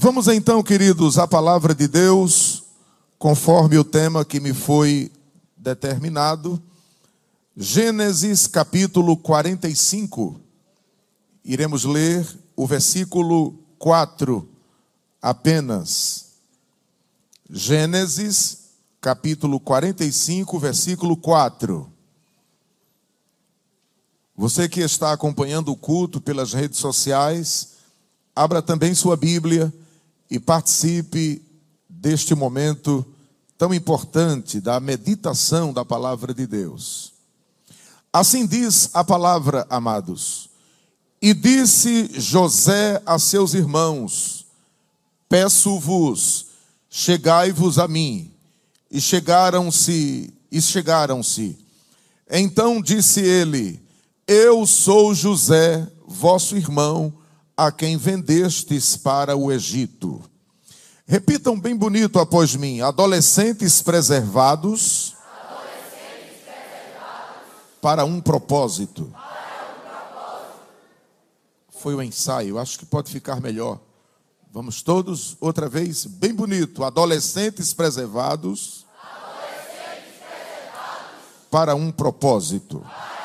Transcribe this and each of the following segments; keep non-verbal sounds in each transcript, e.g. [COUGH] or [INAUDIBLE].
Vamos então, queridos, à palavra de Deus, conforme o tema que me foi determinado. Gênesis capítulo 45. Iremos ler o versículo 4 apenas. Gênesis capítulo 45, versículo 4. Você que está acompanhando o culto pelas redes sociais, abra também sua Bíblia e participe deste momento tão importante da meditação da palavra de Deus. Assim diz a palavra, amados. E disse José a seus irmãos: Peço-vos, chegai-vos a mim. E chegaram-se, e chegaram-se. Então disse ele: Eu sou José, vosso irmão, a quem vendestes para o Egito. Repitam bem bonito após mim: adolescentes preservados, adolescentes preservados para, um propósito. para um propósito. Foi o um ensaio, acho que pode ficar melhor. Vamos todos, outra vez, bem bonito. Adolescentes preservados, adolescentes preservados para um propósito. Para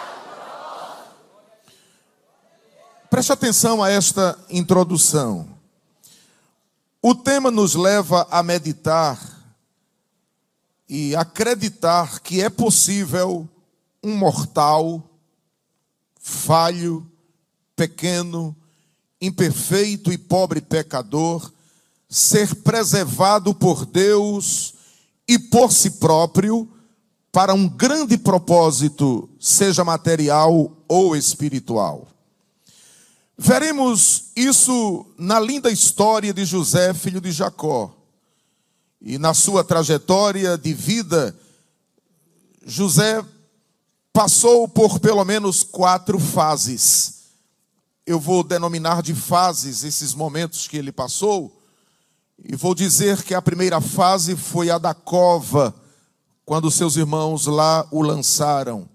Preste atenção a esta introdução. O tema nos leva a meditar e acreditar que é possível um mortal, falho, pequeno, imperfeito e pobre pecador ser preservado por Deus e por si próprio para um grande propósito, seja material ou espiritual. Veremos isso na linda história de José, filho de Jacó. E na sua trajetória de vida, José passou por pelo menos quatro fases. Eu vou denominar de fases esses momentos que ele passou, e vou dizer que a primeira fase foi a da cova, quando seus irmãos lá o lançaram.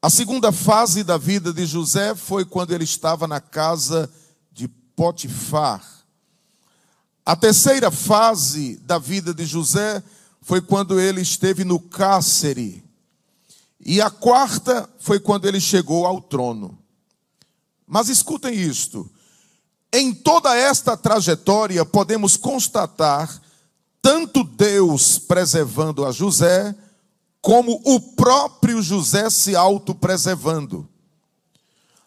A segunda fase da vida de José foi quando ele estava na casa de Potifar. A terceira fase da vida de José foi quando ele esteve no cárcere. E a quarta foi quando ele chegou ao trono. Mas escutem isto: em toda esta trajetória podemos constatar tanto Deus preservando a José, como o próprio José se autopreservando.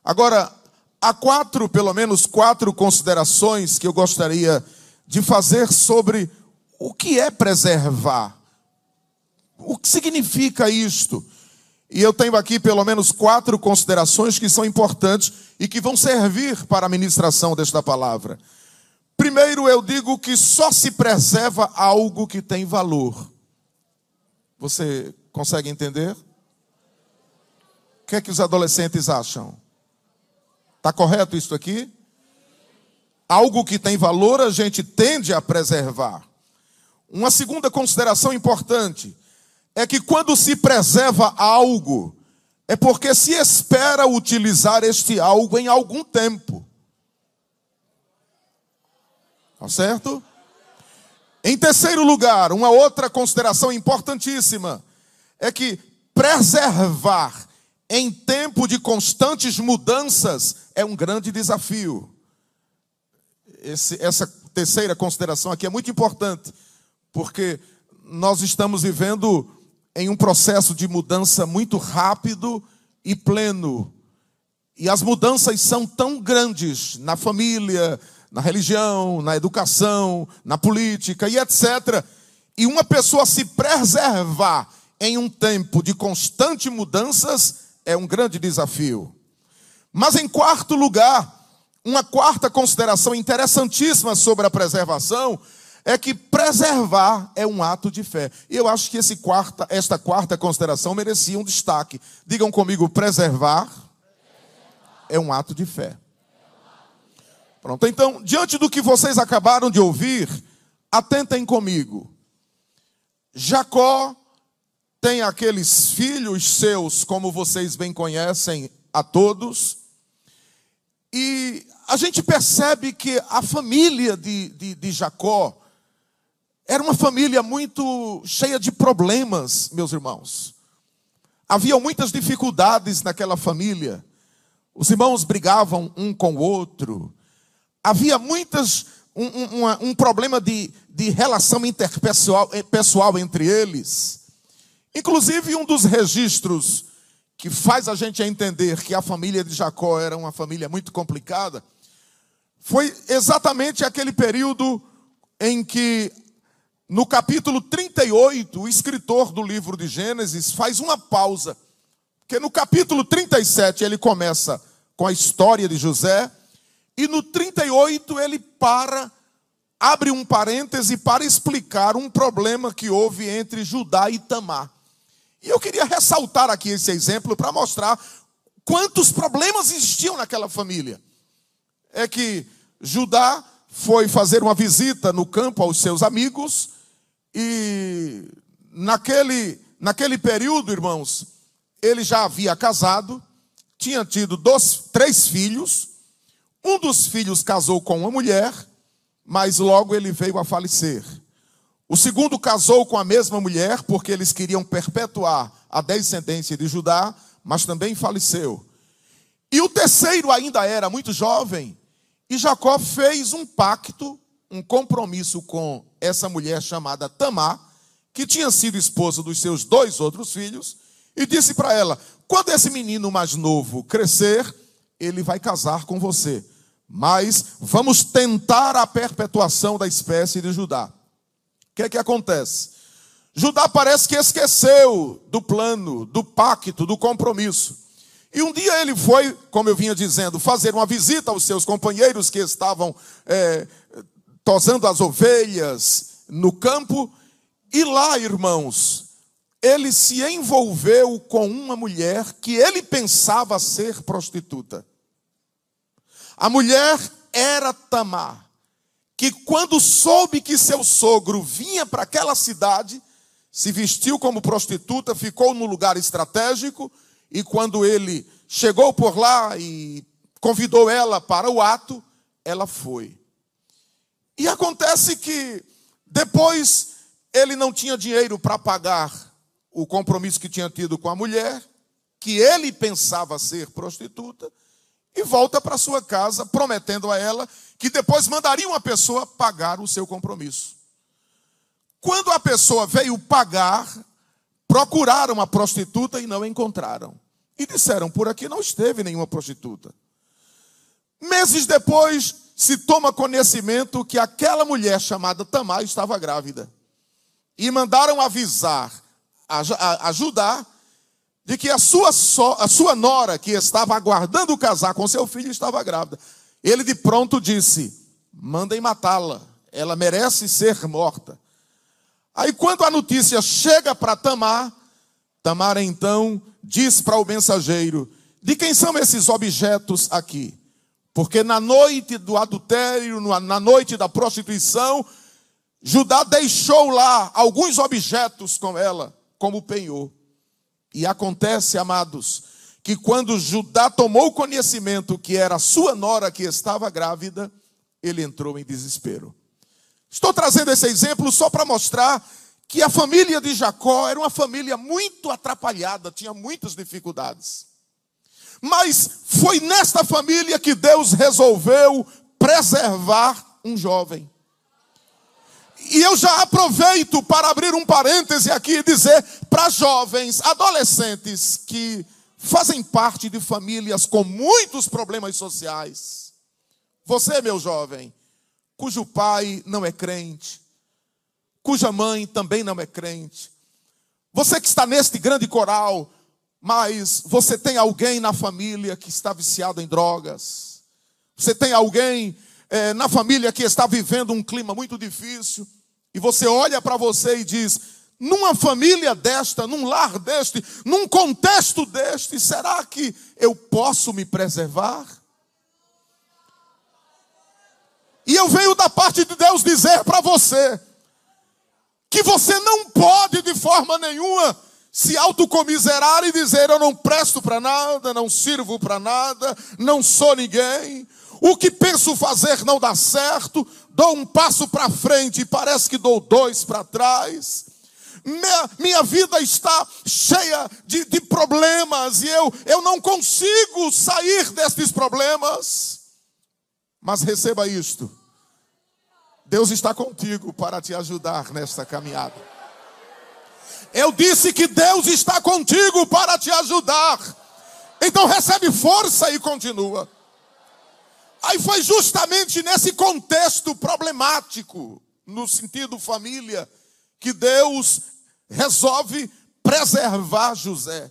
Agora, há quatro, pelo menos quatro considerações que eu gostaria de fazer sobre o que é preservar. O que significa isto? E eu tenho aqui pelo menos quatro considerações que são importantes e que vão servir para a ministração desta palavra. Primeiro, eu digo que só se preserva algo que tem valor. Você Consegue entender? O que é que os adolescentes acham? Está correto isso aqui? Algo que tem valor a gente tende a preservar. Uma segunda consideração importante é que quando se preserva algo, é porque se espera utilizar este algo em algum tempo. Tá certo? Em terceiro lugar, uma outra consideração importantíssima é que preservar em tempo de constantes mudanças é um grande desafio. Esse, essa terceira consideração aqui é muito importante, porque nós estamos vivendo em um processo de mudança muito rápido e pleno. E as mudanças são tão grandes na família, na religião, na educação, na política e etc. E uma pessoa se preservar em um tempo de constante mudanças é um grande desafio. Mas em quarto lugar, uma quarta consideração interessantíssima sobre a preservação é que preservar é um ato de fé. E eu acho que esse quarta, esta quarta consideração merecia um destaque. Digam comigo, preservar é um ato de fé. Pronto, então, diante do que vocês acabaram de ouvir, atentem comigo. Jacó tem aqueles filhos seus, como vocês bem conhecem, a todos, e a gente percebe que a família de, de, de Jacó era uma família muito cheia de problemas, meus irmãos. Havia muitas dificuldades naquela família. Os irmãos brigavam um com o outro. Havia muitas um, um, um problema de, de relação interpessoal eh, pessoal entre eles. Inclusive, um dos registros que faz a gente entender que a família de Jacó era uma família muito complicada foi exatamente aquele período em que, no capítulo 38, o escritor do livro de Gênesis faz uma pausa. Porque no capítulo 37 ele começa com a história de José, e no 38 ele para, abre um parêntese para explicar um problema que houve entre Judá e Tamar. E eu queria ressaltar aqui esse exemplo para mostrar quantos problemas existiam naquela família. É que Judá foi fazer uma visita no campo aos seus amigos e naquele, naquele período, irmãos, ele já havia casado, tinha tido dois, três filhos, um dos filhos casou com uma mulher, mas logo ele veio a falecer. O segundo casou com a mesma mulher, porque eles queriam perpetuar a descendência de Judá, mas também faleceu. E o terceiro ainda era muito jovem, e Jacó fez um pacto, um compromisso com essa mulher chamada Tamar, que tinha sido esposa dos seus dois outros filhos, e disse para ela: quando esse menino mais novo crescer, ele vai casar com você. Mas vamos tentar a perpetuação da espécie de Judá. O que é que acontece? Judá parece que esqueceu do plano, do pacto, do compromisso. E um dia ele foi, como eu vinha dizendo, fazer uma visita aos seus companheiros que estavam é, tosando as ovelhas no campo. E lá, irmãos, ele se envolveu com uma mulher que ele pensava ser prostituta. A mulher era Tamar que quando soube que seu sogro vinha para aquela cidade, se vestiu como prostituta, ficou no lugar estratégico, e quando ele chegou por lá e convidou ela para o ato, ela foi. E acontece que depois ele não tinha dinheiro para pagar o compromisso que tinha tido com a mulher, que ele pensava ser prostituta, e volta para sua casa, prometendo a ela que depois mandaria uma pessoa pagar o seu compromisso. Quando a pessoa veio pagar, procuraram uma prostituta e não encontraram. E disseram: por aqui não esteve nenhuma prostituta. Meses depois, se toma conhecimento que aquela mulher chamada Tamar estava grávida. E mandaram avisar, ajudar de que a sua, so, a sua nora, que estava aguardando casar com seu filho, estava grávida. Ele de pronto disse: mandem matá-la, ela merece ser morta. Aí, quando a notícia chega para Tamar, Tamar então diz para o mensageiro: De quem são esses objetos aqui? Porque na noite do adultério, na noite da prostituição, Judá deixou lá alguns objetos com ela, como penhor. E acontece, amados, que quando Judá tomou conhecimento que era sua nora que estava grávida, ele entrou em desespero. Estou trazendo esse exemplo só para mostrar que a família de Jacó era uma família muito atrapalhada, tinha muitas dificuldades. Mas foi nesta família que Deus resolveu preservar um jovem. E eu já aproveito para abrir um parêntese aqui e dizer para jovens, adolescentes que fazem parte de famílias com muitos problemas sociais. Você, meu jovem, cujo pai não é crente, cuja mãe também não é crente. Você que está neste grande coral, mas você tem alguém na família que está viciado em drogas. Você tem alguém é, na família que está vivendo um clima muito difícil, e você olha para você e diz: numa família desta, num lar deste, num contexto deste, será que eu posso me preservar? E eu venho da parte de Deus dizer para você que você não pode de forma nenhuma se autocomiserar e dizer eu não presto para nada, não sirvo para nada, não sou ninguém. o que penso fazer não dá certo, dou um passo para frente e parece que dou dois para trás. Minha, vida está cheia de, de problemas e eu, eu não consigo sair destes problemas. Mas receba isto: Deus está contigo para te ajudar nesta caminhada. Eu disse que Deus está contigo para te ajudar. Então recebe força e continua. Aí foi justamente nesse contexto problemático, no sentido família, que Deus resolve preservar José.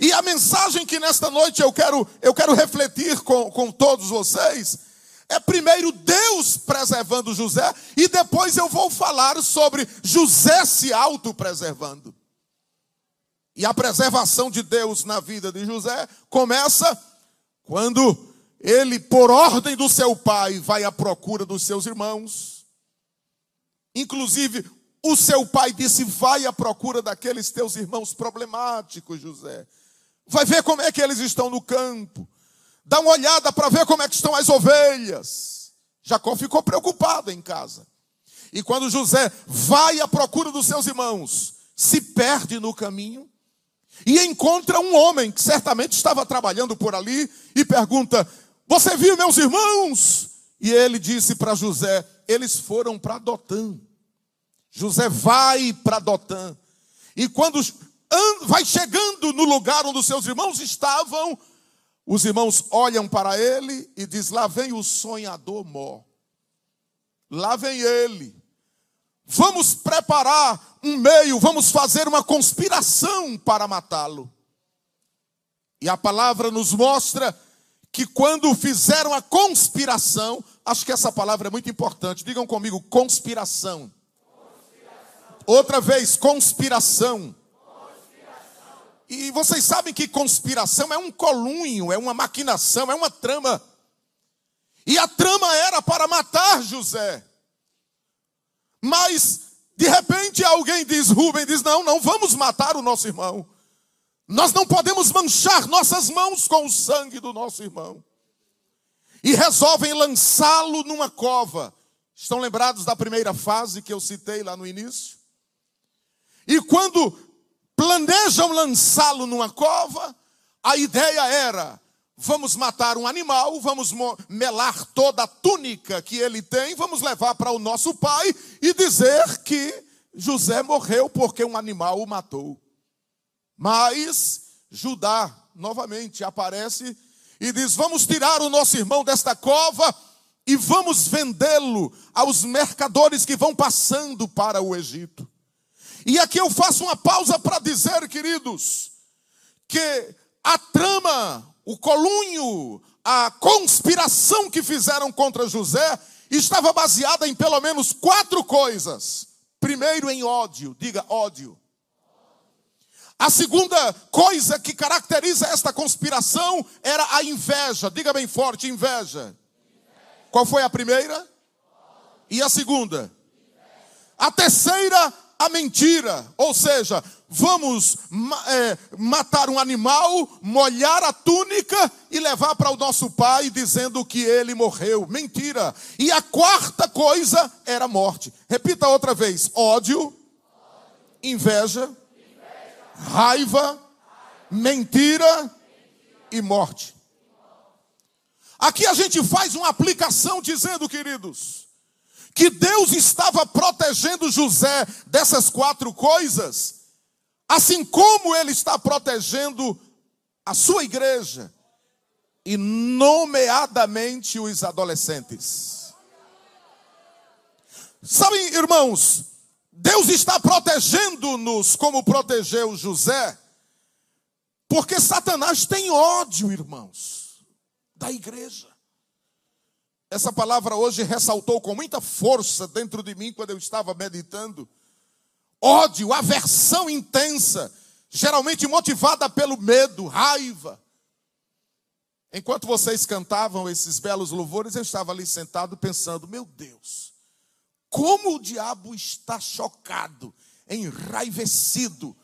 E a mensagem que nesta noite eu quero, eu quero refletir com, com todos vocês é primeiro Deus preservando José e depois eu vou falar sobre José se autopreservando. E a preservação de Deus na vida de José começa quando ele, por ordem do seu pai, vai à procura dos seus irmãos. Inclusive, o seu pai disse: Vai à procura daqueles teus irmãos problemáticos, José. Vai ver como é que eles estão no campo. Dá uma olhada para ver como é que estão as ovelhas. Jacó ficou preocupado em casa. E quando José vai à procura dos seus irmãos, se perde no caminho e encontra um homem que certamente estava trabalhando por ali e pergunta: você viu meus irmãos? E ele disse para José: Eles foram para Dotã. José vai para Dotã. E quando vai chegando no lugar onde os seus irmãos estavam, os irmãos olham para ele e diz: Lá vem o sonhador mó. Lá vem ele. Vamos preparar um meio, vamos fazer uma conspiração para matá-lo. E a palavra nos mostra que quando fizeram a conspiração, acho que essa palavra é muito importante, digam comigo, conspiração. Outra vez, conspiração. conspiração. E vocês sabem que conspiração é um colunho, é uma maquinação, é uma trama. E a trama era para matar José. Mas, de repente, alguém diz, Rubem diz: Não, não vamos matar o nosso irmão. Nós não podemos manchar nossas mãos com o sangue do nosso irmão. E resolvem lançá-lo numa cova. Estão lembrados da primeira fase que eu citei lá no início? E quando planejam lançá-lo numa cova, a ideia era: vamos matar um animal, vamos melar toda a túnica que ele tem, vamos levar para o nosso pai e dizer que José morreu porque um animal o matou. Mas Judá novamente aparece e diz: Vamos tirar o nosso irmão desta cova e vamos vendê-lo aos mercadores que vão passando para o Egito. E aqui eu faço uma pausa para dizer, queridos, que a trama, o colunho, a conspiração que fizeram contra José estava baseada em pelo menos quatro coisas. Primeiro, em ódio, diga ódio. A segunda coisa que caracteriza esta conspiração era a inveja. Diga bem forte: inveja. Qual foi a primeira? E a segunda? A terceira, a mentira. Ou seja, vamos é, matar um animal, molhar a túnica e levar para o nosso pai dizendo que ele morreu. Mentira. E a quarta coisa era morte. Repita outra vez: ódio, inveja raiva, mentira e morte. Aqui a gente faz uma aplicação dizendo, queridos, que Deus estava protegendo José dessas quatro coisas, assim como ele está protegendo a sua igreja e nomeadamente os adolescentes. Sabem, irmãos, Deus está protegendo-nos como protegeu José, porque Satanás tem ódio, irmãos, da igreja. Essa palavra hoje ressaltou com muita força dentro de mim quando eu estava meditando. Ódio, aversão intensa, geralmente motivada pelo medo, raiva. Enquanto vocês cantavam esses belos louvores, eu estava ali sentado pensando: meu Deus, como o diabo está chocado, enraivecido,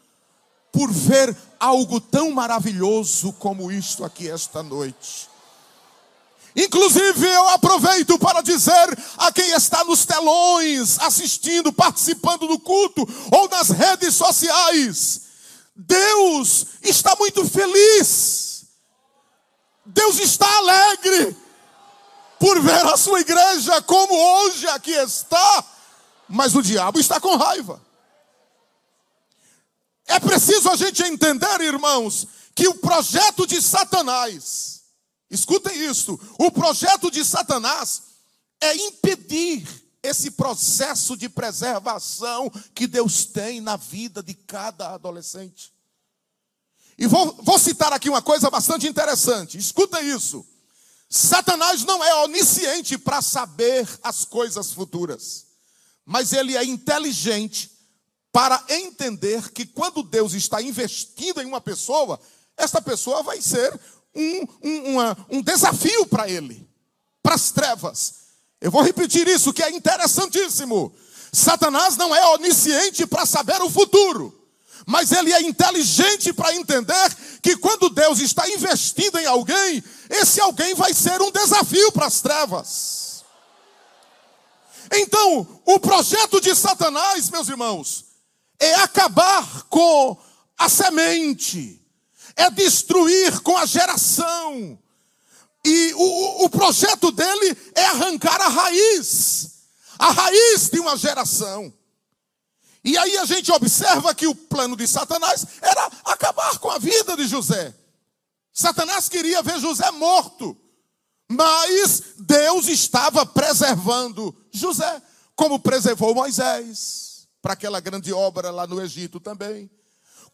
por ver algo tão maravilhoso como isto aqui esta noite. Inclusive, eu aproveito para dizer a quem está nos telões, assistindo, participando do culto ou nas redes sociais: Deus está muito feliz, Deus está alegre por ver a sua igreja como hoje aqui está, mas o diabo está com raiva. É preciso a gente entender, irmãos, que o projeto de Satanás, Escutem isso: o projeto de Satanás é impedir esse processo de preservação que Deus tem na vida de cada adolescente. E vou, vou citar aqui uma coisa bastante interessante: escuta isso. Satanás não é onisciente para saber as coisas futuras, mas ele é inteligente para entender que quando Deus está investindo em uma pessoa, essa pessoa vai ser um, um, uma, um desafio para ele, para as trevas. Eu vou repetir isso que é interessantíssimo. Satanás não é onisciente para saber o futuro, mas ele é inteligente para entender que quando Deus está investindo em alguém, esse alguém vai ser um desafio para as trevas. Então, o projeto de Satanás, meus irmãos, é acabar com a semente, é destruir com a geração. E o, o projeto dele é arrancar a raiz, a raiz de uma geração. E aí a gente observa que o plano de Satanás era acabar com a vida de José. Satanás queria ver José morto, mas Deus estava preservando José, como preservou Moisés, para aquela grande obra lá no Egito também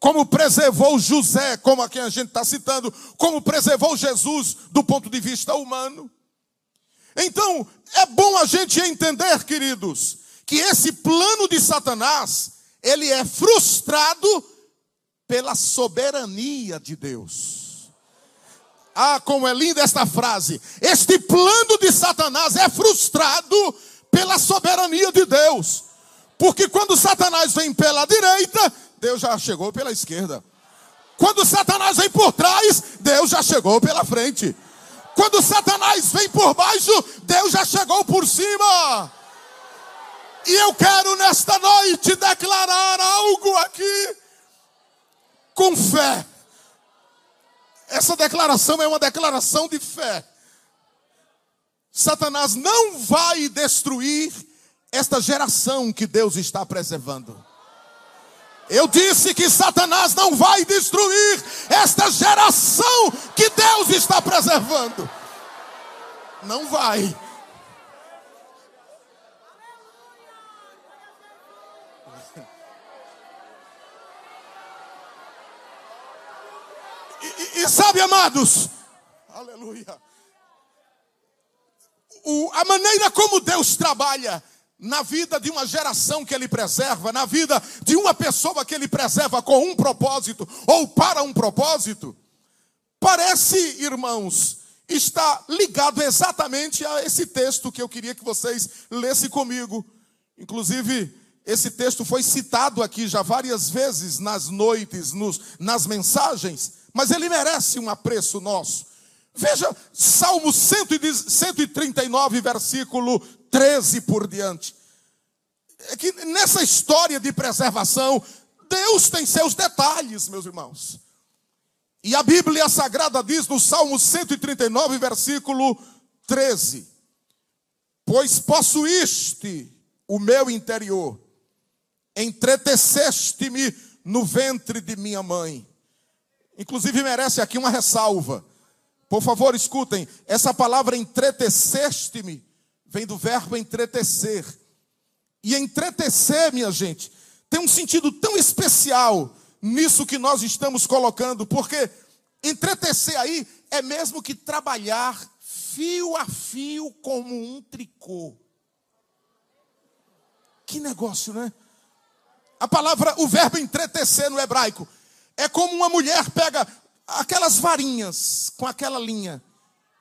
como preservou José, como a quem a gente está citando, como preservou Jesus do ponto de vista humano. Então, é bom a gente entender, queridos, que esse plano de Satanás, ele é frustrado pela soberania de Deus. Ah, como é linda esta frase. Este plano de Satanás é frustrado pela soberania de Deus. Porque quando Satanás vem pela direita, Deus já chegou pela esquerda. Quando Satanás vem por trás, Deus já chegou pela frente. Quando Satanás vem por baixo, Deus já chegou por cima. E eu quero nesta noite declarar algo aqui com fé. Essa declaração é uma declaração de fé. Satanás não vai destruir esta geração que Deus está preservando. Eu disse que Satanás não vai destruir esta geração que Deus está preservando. Não vai. E, e, e sabe, amados, aleluia. O, a maneira como Deus trabalha na vida de uma geração que ele preserva, na vida de uma pessoa que ele preserva com um propósito ou para um propósito, parece, irmãos, está ligado exatamente a esse texto que eu queria que vocês lessem comigo. Inclusive, esse texto foi citado aqui já várias vezes nas noites, nos, nas mensagens, mas ele merece um apreço nosso. Veja, Salmo 139, versículo 13 por diante. É que nessa história de preservação, Deus tem seus detalhes, meus irmãos. E a Bíblia Sagrada diz no Salmo 139, versículo 13: Pois possuíste o meu interior, entreteceste-me no ventre de minha mãe. Inclusive merece aqui uma ressalva. Por favor, escutem, essa palavra entreteceste-me vem do verbo entretecer. E entretecer, minha gente, tem um sentido tão especial nisso que nós estamos colocando, porque entretecer aí é mesmo que trabalhar fio a fio como um tricô. Que negócio, né? A palavra, o verbo entretecer no hebraico é como uma mulher pega aquelas varinhas com aquela linha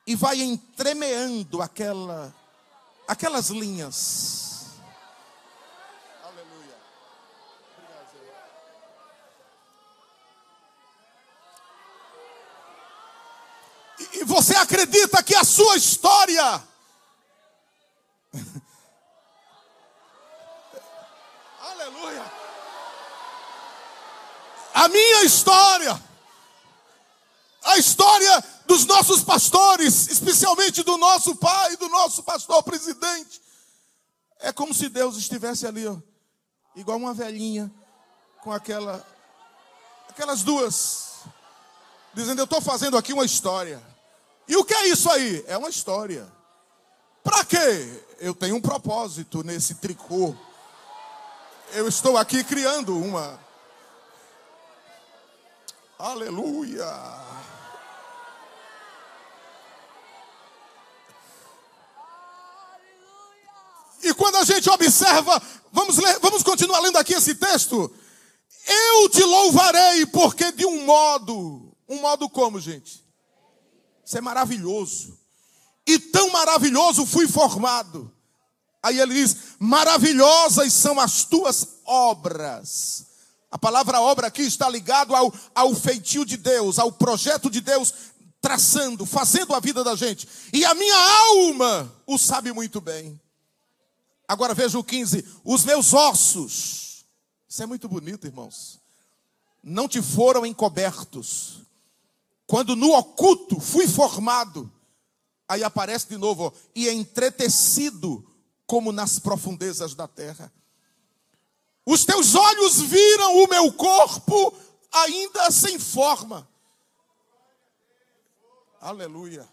e vai entremeando aquela aquelas linhas. Aleluia. E você acredita que a sua história. [LAUGHS] Aleluia. A minha história. A história dos nossos pastores, especialmente do nosso pai, do nosso pastor presidente. É como se Deus estivesse ali, ó, igual uma velhinha, com aquela, aquelas duas, dizendo: Eu estou fazendo aqui uma história. E o que é isso aí? É uma história. Para quê? Eu tenho um propósito nesse tricô. Eu estou aqui criando uma. Aleluia. E quando a gente observa, vamos ler, vamos continuar lendo aqui esse texto. Eu te louvarei porque de um modo, um modo como, gente? Isso é maravilhoso. E tão maravilhoso fui formado. Aí ele diz: maravilhosas são as tuas obras. A palavra obra aqui está ligado ao, ao feitio de Deus, ao projeto de Deus, traçando, fazendo a vida da gente. E a minha alma o sabe muito bem. Agora veja o 15: os meus ossos. Isso é muito bonito, irmãos. Não te foram encobertos. Quando no oculto fui formado, aí aparece de novo, ó, e entretecido como nas profundezas da terra. Os teus olhos viram o meu corpo ainda sem forma. Aleluia.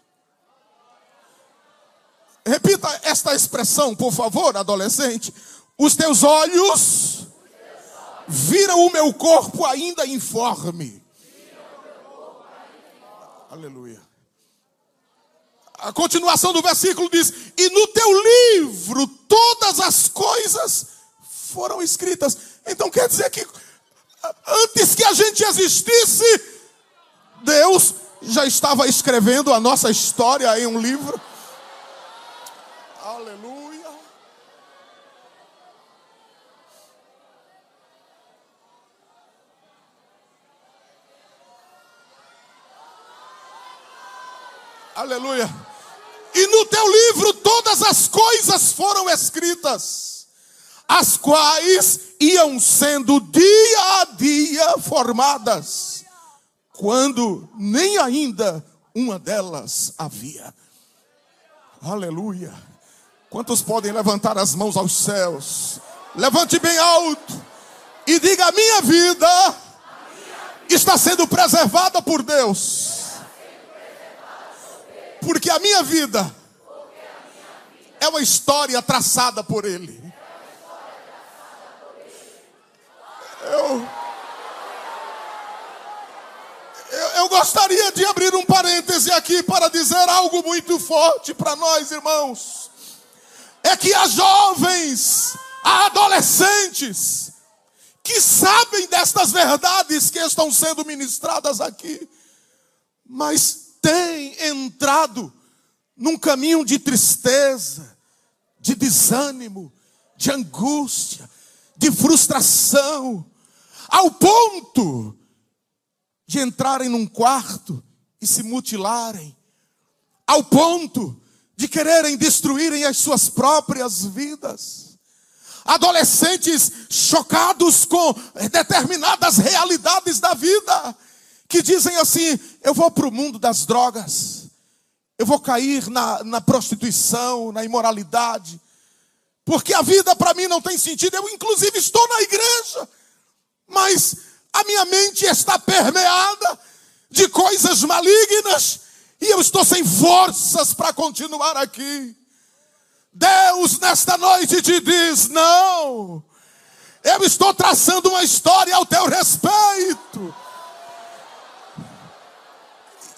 Repita esta expressão, por favor, adolescente. Os teus olhos viram o meu corpo ainda informe. Aleluia. A continuação do versículo diz: E no teu livro todas as coisas foram escritas. Então quer dizer que antes que a gente existisse, Deus já estava escrevendo a nossa história em um livro. Aleluia. Aleluia. E no teu livro todas as coisas foram escritas, as quais iam sendo dia a dia formadas, quando nem ainda uma delas havia. Aleluia. Quantos podem levantar as mãos aos céus? Levante bem alto e diga: a minha vida está sendo preservada por Deus. Porque a minha vida é uma história traçada por Ele. Eu, eu, eu gostaria de abrir um parêntese aqui para dizer algo muito forte para nós, irmãos. É que há jovens, há adolescentes, que sabem destas verdades que estão sendo ministradas aqui, mas tem entrado num caminho de tristeza, de desânimo, de angústia, de frustração, ao ponto de entrarem num quarto e se mutilarem, ao ponto de quererem destruírem as suas próprias vidas. Adolescentes chocados com determinadas realidades da vida que dizem assim: eu vou para o mundo das drogas, eu vou cair na, na prostituição, na imoralidade, porque a vida para mim não tem sentido. Eu, inclusive, estou na igreja, mas a minha mente está permeada de coisas malignas e eu estou sem forças para continuar aqui. Deus, nesta noite, te diz: não, eu estou traçando uma história ao teu respeito.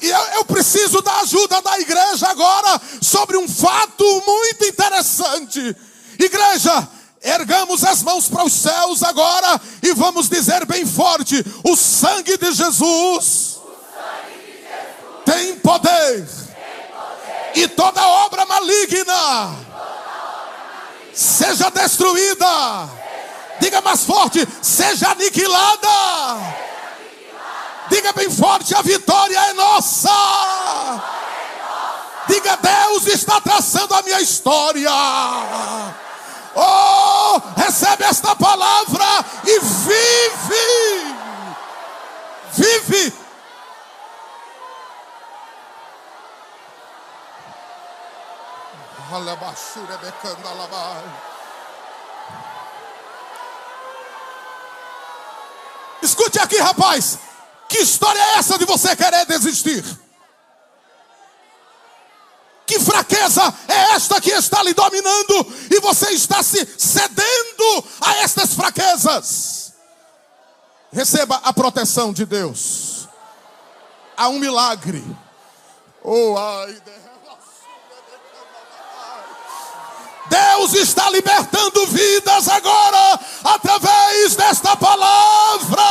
E eu, eu, preciso da ajuda da igreja agora sobre um fato muito interessante. Igreja, ergamos as mãos para os céus agora e vamos dizer bem forte: o sangue de Jesus, sangue de Jesus tem, poder, e toda obra maligna, seja destruída. Diga mais forte: seja aniquilada. Diga bem forte: a vitória é nossa. Diga, Deus está traçando a minha história. Oh, recebe esta palavra e vive. Vive. Escute aqui, rapaz. Que história é essa de você querer desistir? Que fraqueza é esta que está lhe dominando e você está se cedendo a estas fraquezas? Receba a proteção de Deus. Há um milagre. Oh, ai, Deus está libertando vidas agora através desta palavra.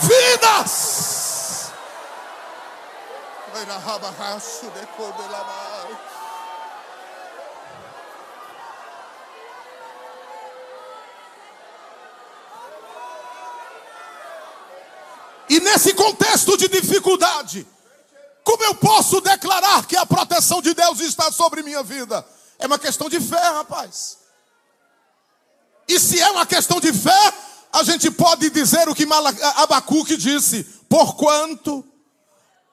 Vidas. E nesse contexto de dificuldade, como eu posso declarar que a proteção de Deus está sobre minha vida? É uma questão de fé, rapaz. E se é uma questão de fé, a gente pode dizer o que Abacuque disse: porquanto,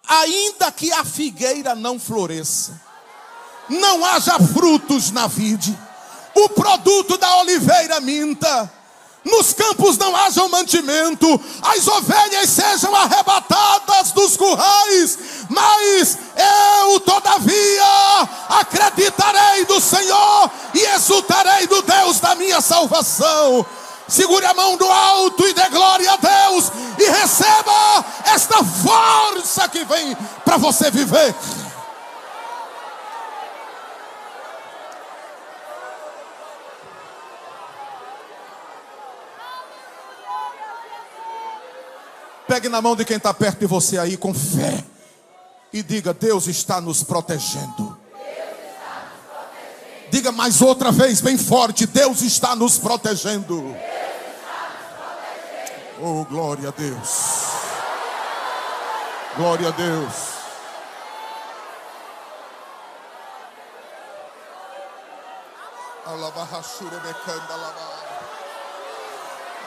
ainda que a figueira não floresça, não haja frutos na vide, o produto da oliveira minta, nos campos não haja mantimento, as ovelhas sejam arrebatadas dos currais, mas eu, todavia, acreditarei do Senhor e exultarei do Deus da minha salvação. Segure a mão do alto e dê glória a Deus e receba esta força que vem para você viver. Pegue na mão de quem está perto de você aí com fé. E diga: Deus está nos protegendo. Diga mais outra vez, bem forte: Deus está nos protegendo. Oh, glória a Deus. Glória a Deus. Alabahashure bekanda alabah.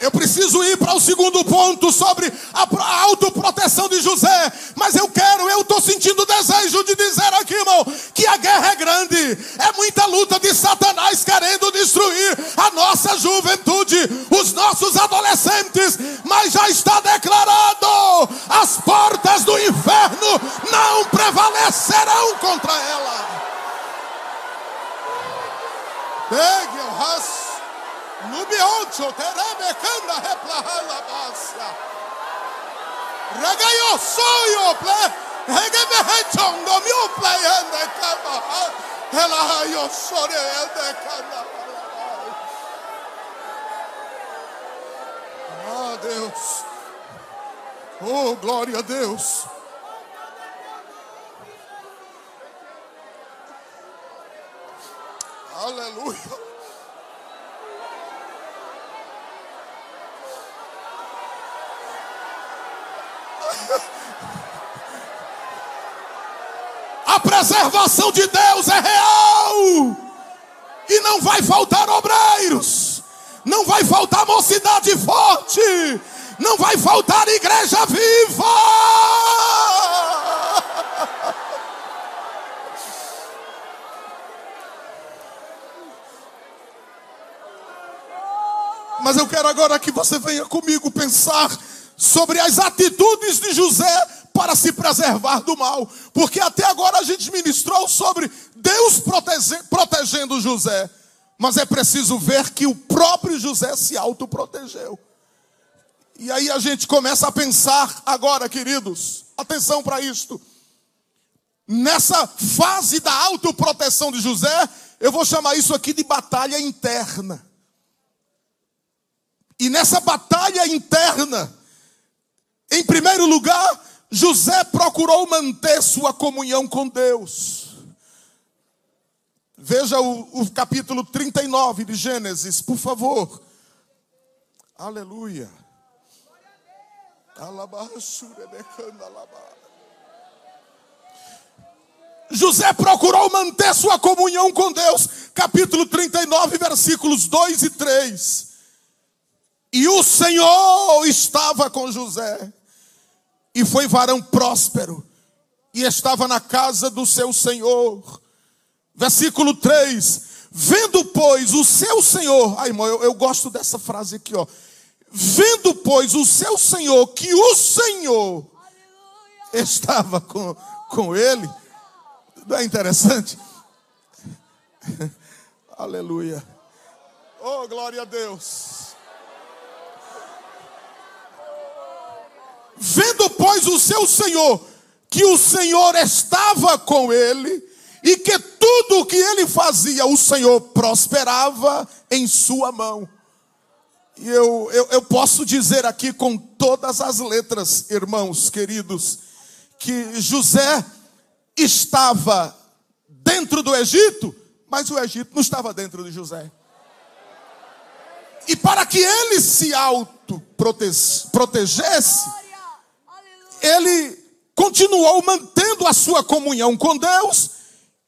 Eu preciso ir para o segundo ponto sobre a autoproteção de José. Mas eu quero, eu estou sentindo desejo de dizer aqui, irmão, que a guerra é grande. É muita luta de Satanás querendo destruir a nossa juventude, os nossos adolescentes. Mas já está declarado: as portas do inferno não prevalecerão contra ela. Pegue o raço. Nubiocho terebe kanda heplahala basia. Regayo soyo ple. Hegebe hechondo mio ple ende kama. Hela yo sore ende kanda. Ah, Deus. Oh, glória a Deus. Aleluia. A preservação de Deus é real. E não vai faltar obreiros. Não vai faltar mocidade forte. Não vai faltar igreja viva. Mas eu quero agora que você venha comigo pensar sobre as atitudes de José para se preservar do mal, porque até agora a gente ministrou sobre Deus protege, protegendo José, mas é preciso ver que o próprio José se autoprotegeu. E aí a gente começa a pensar agora, queridos, atenção para isto. Nessa fase da autoproteção de José, eu vou chamar isso aqui de batalha interna. E nessa batalha interna, em primeiro lugar, José procurou manter sua comunhão com Deus. Veja o, o capítulo 39 de Gênesis, por favor. Aleluia. José procurou manter sua comunhão com Deus. Capítulo 39, versículos 2 e 3. E o Senhor estava com José, e foi varão próspero, e estava na casa do seu Senhor. Versículo 3: Vendo, pois, o seu Senhor, ai, irmão, eu, eu gosto dessa frase aqui, ó. Vendo, pois, o seu Senhor, que o Senhor Aleluia. estava com, com ele, não é interessante? [LAUGHS] Aleluia. Oh, glória a Deus. Vendo, pois, o seu Senhor, que o Senhor estava com ele, e que tudo o que ele fazia, o Senhor prosperava em sua mão. E eu, eu, eu posso dizer aqui com todas as letras, irmãos queridos, que José estava dentro do Egito, mas o Egito não estava dentro de José. E para que ele se auto-protegesse, ele continuou mantendo a sua comunhão com Deus.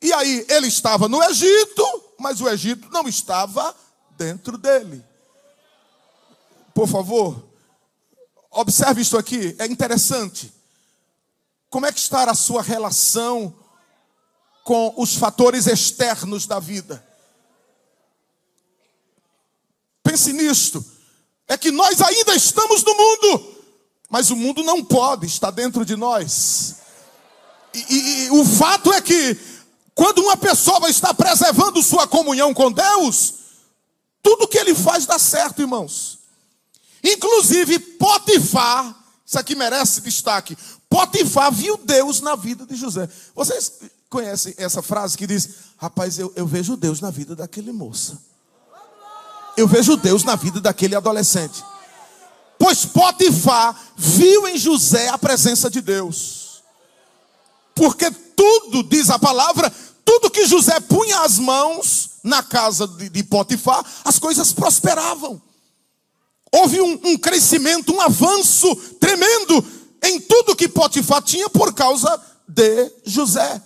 E aí, ele estava no Egito, mas o Egito não estava dentro dele. Por favor, observe isso aqui, é interessante. Como é que está a sua relação com os fatores externos da vida? Pense nisto. É que nós ainda estamos no mundo, mas o mundo não pode estar dentro de nós. E, e, e o fato é que, quando uma pessoa está preservando sua comunhão com Deus, tudo que ele faz dá certo, irmãos. Inclusive, Potifar, isso aqui merece destaque. Potifar viu Deus na vida de José. Vocês conhecem essa frase que diz: Rapaz, eu, eu vejo Deus na vida daquele moça. Eu vejo Deus na vida daquele adolescente. Pois Potifar viu em José a presença de Deus. Porque tudo, diz a palavra, tudo que José punha as mãos na casa de, Potifar, as coisas prosperavam. Houve um, um crescimento, um avanço tremendo em tudo que Potifar tinha por causa de José.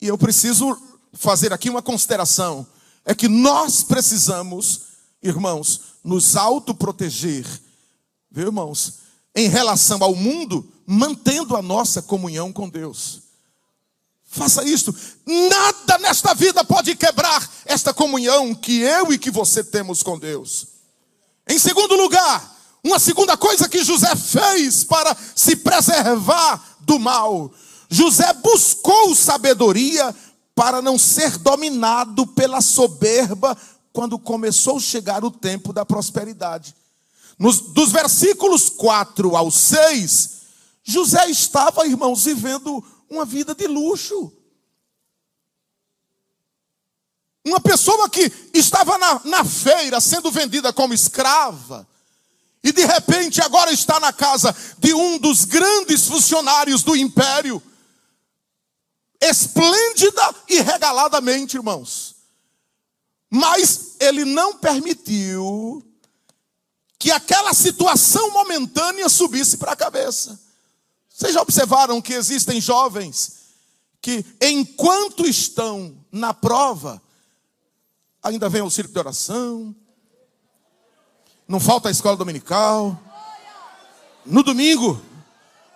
E eu preciso fazer aqui uma consideração: é que nós precisamos, irmãos, nos autoproteger, viu, irmãos, em relação ao mundo, mantendo a nossa comunhão com Deus. Faça isto. Nada nesta vida pode quebrar esta comunhão que eu e que você temos com Deus. Em segundo lugar, uma segunda coisa que José fez para se preservar do mal. José buscou sabedoria para não ser dominado pela soberba quando começou a chegar o tempo da prosperidade. Nos, dos versículos 4 ao 6, José estava, irmãos, vivendo uma vida de luxo. Uma pessoa que estava na, na feira sendo vendida como escrava, e de repente agora está na casa de um dos grandes funcionários do império, esplêndida e regaladamente, irmãos. Mas ele não permitiu que aquela situação momentânea subisse para a cabeça. Vocês já observaram que existem jovens que, enquanto estão na prova, ainda vem o circo de oração, não falta a escola dominical. No domingo,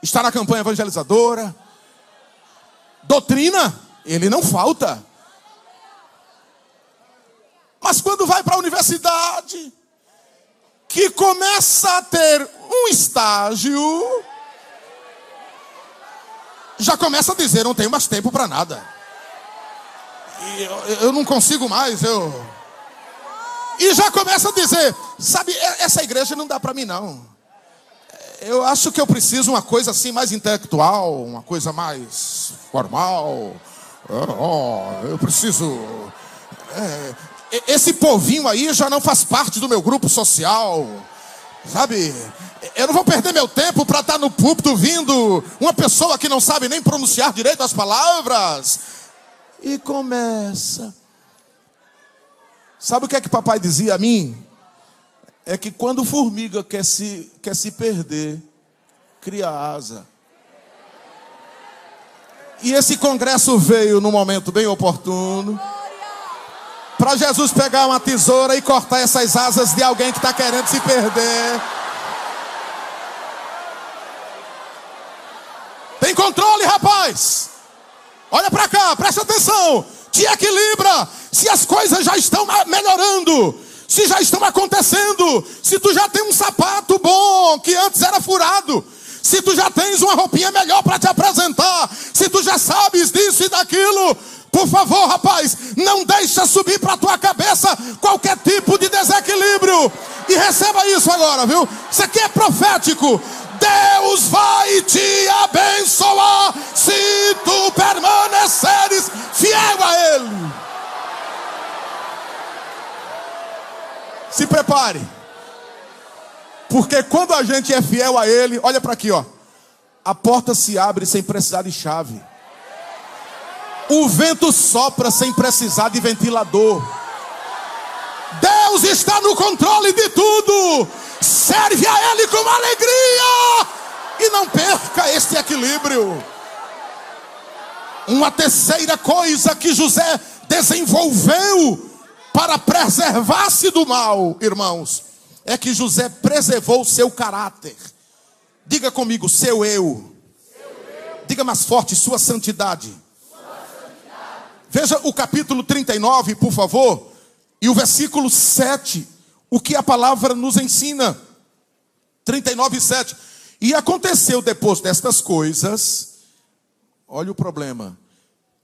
está na campanha evangelizadora. Doutrina, ele não falta. Mas quando vai para a universidade, que começa a ter um estágio, já começa a dizer: não tenho mais tempo para nada eu, eu não consigo mais, eu. E já começa a dizer: sabe, essa igreja não dá para mim, não. Eu acho que eu preciso uma coisa assim mais intelectual, uma coisa mais formal. Eu preciso. É, esse povinho aí já não faz parte do meu grupo social. Sabe? Eu não vou perder meu tempo para estar no púlpito vindo uma pessoa que não sabe nem pronunciar direito as palavras. E começa. Sabe o que é que papai dizia a mim? É que quando formiga quer se, quer se perder, cria asa. E esse congresso veio num momento bem oportuno. Para Jesus pegar uma tesoura e cortar essas asas de alguém que está querendo se perder. Tem controle, rapaz. Olha para cá, presta atenção. Te equilibra. Se as coisas já estão melhorando, se já estão acontecendo, se tu já tem um sapato bom que antes era furado, se tu já tens uma roupinha melhor para te apresentar, se tu já sabes disso e daquilo, por favor, rapaz, não deixa subir para tua cabeça qualquer tipo de desequilíbrio. E receba isso agora, viu? Isso aqui é profético. Deus vai te abençoar se tu permaneceres fiel a Ele. Se prepare. Porque quando a gente é fiel a Ele, olha para aqui, ó. A porta se abre sem precisar de chave. O vento sopra sem precisar de ventilador. Deus está no controle de tudo. Serve a Ele com alegria. E não perca este equilíbrio. Uma terceira coisa que José desenvolveu para preservar-se do mal, irmãos, é que José preservou seu caráter. Diga comigo, seu eu. Diga mais forte, sua santidade. Veja o capítulo 39, por favor, e o versículo 7, o que a palavra nos ensina. 39, 7. E aconteceu depois destas coisas, olha o problema,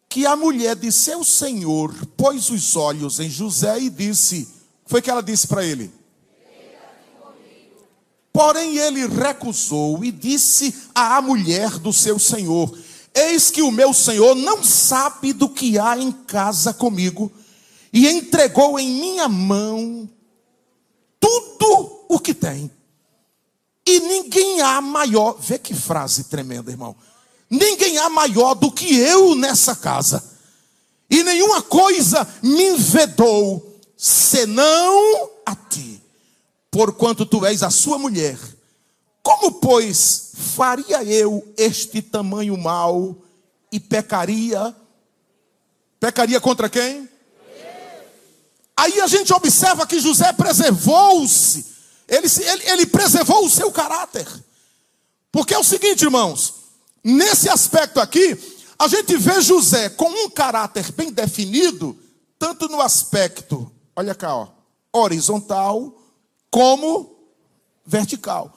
que a mulher de seu senhor pôs os olhos em José e disse: Foi que ela disse para ele: Porém ele recusou e disse à mulher do seu senhor: Eis que o meu senhor não sabe do que há em casa comigo, e entregou em minha mão tudo o que tem. E ninguém há maior, vê que frase tremenda, irmão. Ninguém há maior do que eu nessa casa. E nenhuma coisa me vedou senão a ti porquanto tu és a sua mulher. Como, pois, faria eu este tamanho mal e pecaria? Pecaria contra quem? Aí a gente observa que José preservou-se, ele, ele, ele preservou o seu caráter. Porque é o seguinte, irmãos, nesse aspecto aqui, a gente vê José com um caráter bem definido, tanto no aspecto, olha cá, ó, horizontal, como vertical.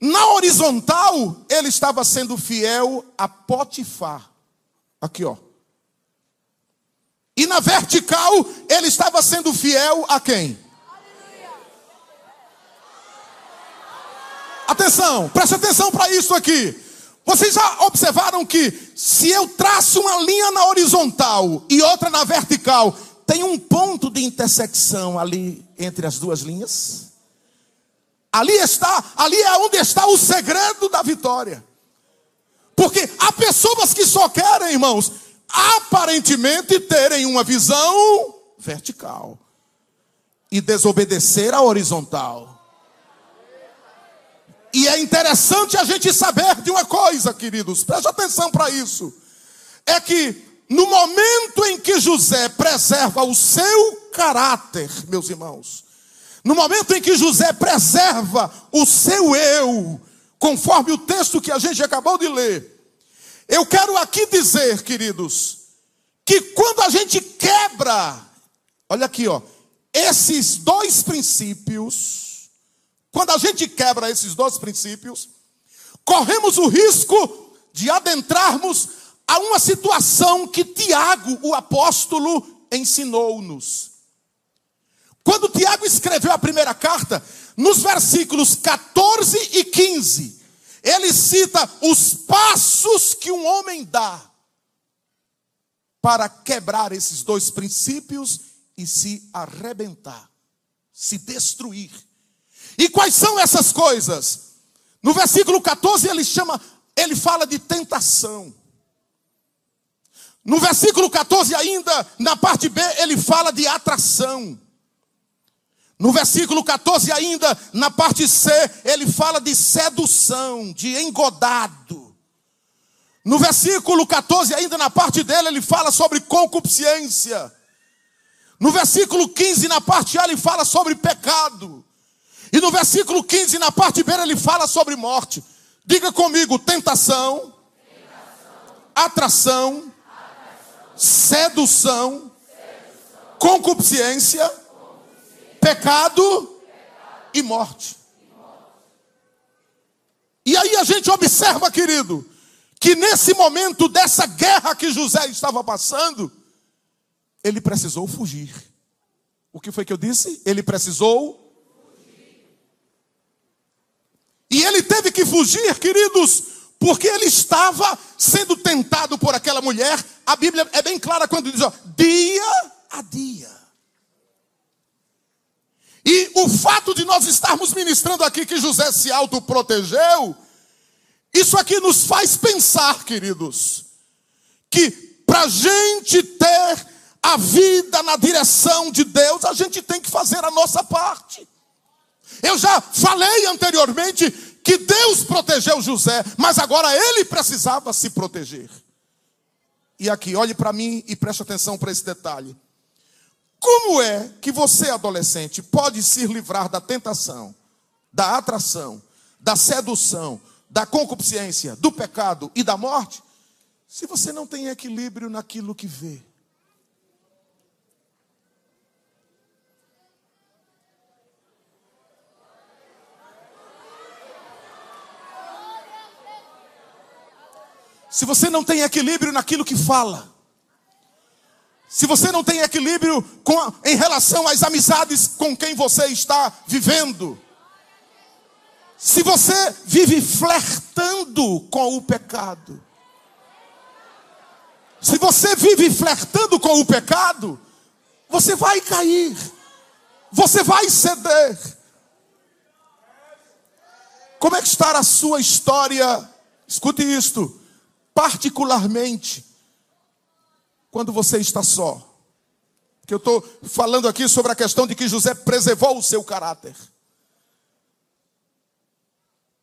Na horizontal, ele estava sendo fiel a Potifar. Aqui, ó. E na vertical, ele estava sendo fiel a quem? Atenção, preste atenção para isso aqui. Vocês já observaram que se eu traço uma linha na horizontal e outra na vertical, tem um ponto de intersecção ali entre as duas linhas? Ali está, ali é onde está o segredo da vitória. Porque há pessoas que só querem, irmãos, aparentemente terem uma visão vertical e desobedecer a horizontal. E é interessante a gente saber de uma coisa, queridos, preste atenção para isso. É que no momento em que José preserva o seu caráter, meus irmãos, no momento em que José preserva o seu eu, conforme o texto que a gente acabou de ler, eu quero aqui dizer, queridos, que quando a gente quebra, olha aqui, ó, esses dois princípios, quando a gente quebra esses dois princípios, corremos o risco de adentrarmos a uma situação que Tiago, o apóstolo, ensinou-nos. Quando Tiago escreveu a primeira carta, nos versículos 14 e 15, ele cita os passos que um homem dá para quebrar esses dois princípios e se arrebentar, se destruir. E quais são essas coisas? No versículo 14 ele chama, ele fala de tentação. No versículo 14 ainda, na parte B, ele fala de atração. No versículo 14 ainda, na parte C, ele fala de sedução, de engodado. No versículo 14 ainda, na parte dele, ele fala sobre concupiscência. No versículo 15, na parte A, ele fala sobre pecado. E no versículo 15, na parte B, ele fala sobre morte. Diga comigo: tentação, tentação. Atração, atração, sedução, sedução. concupiscência. Pecado, e morte. E aí a gente observa, querido, que nesse momento dessa guerra que José estava passando, ele precisou fugir. O que foi que eu disse? Ele precisou E ele teve que fugir, queridos, porque ele estava sendo tentado por aquela mulher. A Bíblia é bem clara quando diz: ó, dia a dia. E o fato de nós estarmos ministrando aqui que José se autoprotegeu, isso aqui nos faz pensar, queridos, que para a gente ter a vida na direção de Deus, a gente tem que fazer a nossa parte. Eu já falei anteriormente que Deus protegeu José, mas agora ele precisava se proteger. E aqui, olhe para mim e preste atenção para esse detalhe. Como é que você, adolescente, pode se livrar da tentação, da atração, da sedução, da concupiscência, do pecado e da morte, se você não tem equilíbrio naquilo que vê? se você não tem equilíbrio naquilo que fala, se você não tem equilíbrio em relação às amizades com quem você está vivendo, se você vive flertando com o pecado, se você vive flertando com o pecado, você vai cair, você vai ceder. Como é que está a sua história? Escute isto particularmente quando você está só. Que eu estou falando aqui sobre a questão de que José preservou o seu caráter.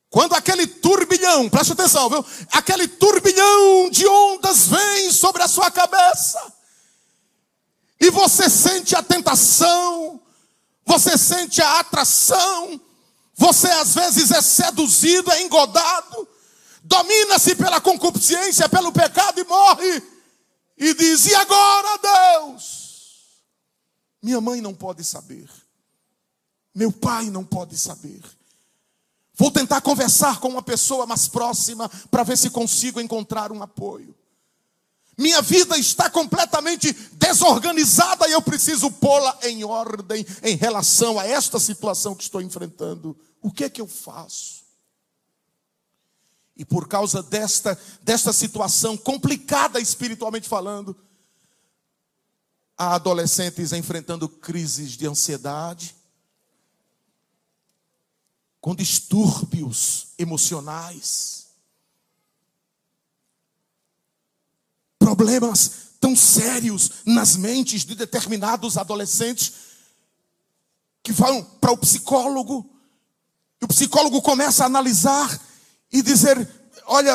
Quando aquele turbilhão, preste atenção, viu? Aquele turbilhão de ondas vem sobre a sua cabeça. E você sente a tentação, você sente a atração, você às vezes é seduzido, é engodado domina-se pela concupiscência, pelo pecado e morre. E diz: E agora, Deus? Minha mãe não pode saber, meu pai não pode saber. Vou tentar conversar com uma pessoa mais próxima para ver se consigo encontrar um apoio. Minha vida está completamente desorganizada e eu preciso pô-la em ordem em relação a esta situação que estou enfrentando. O que é que eu faço? E por causa desta, desta situação complicada espiritualmente falando, há adolescentes enfrentando crises de ansiedade, com distúrbios emocionais, problemas tão sérios nas mentes de determinados adolescentes que vão para o psicólogo, e o psicólogo começa a analisar e dizer: olha,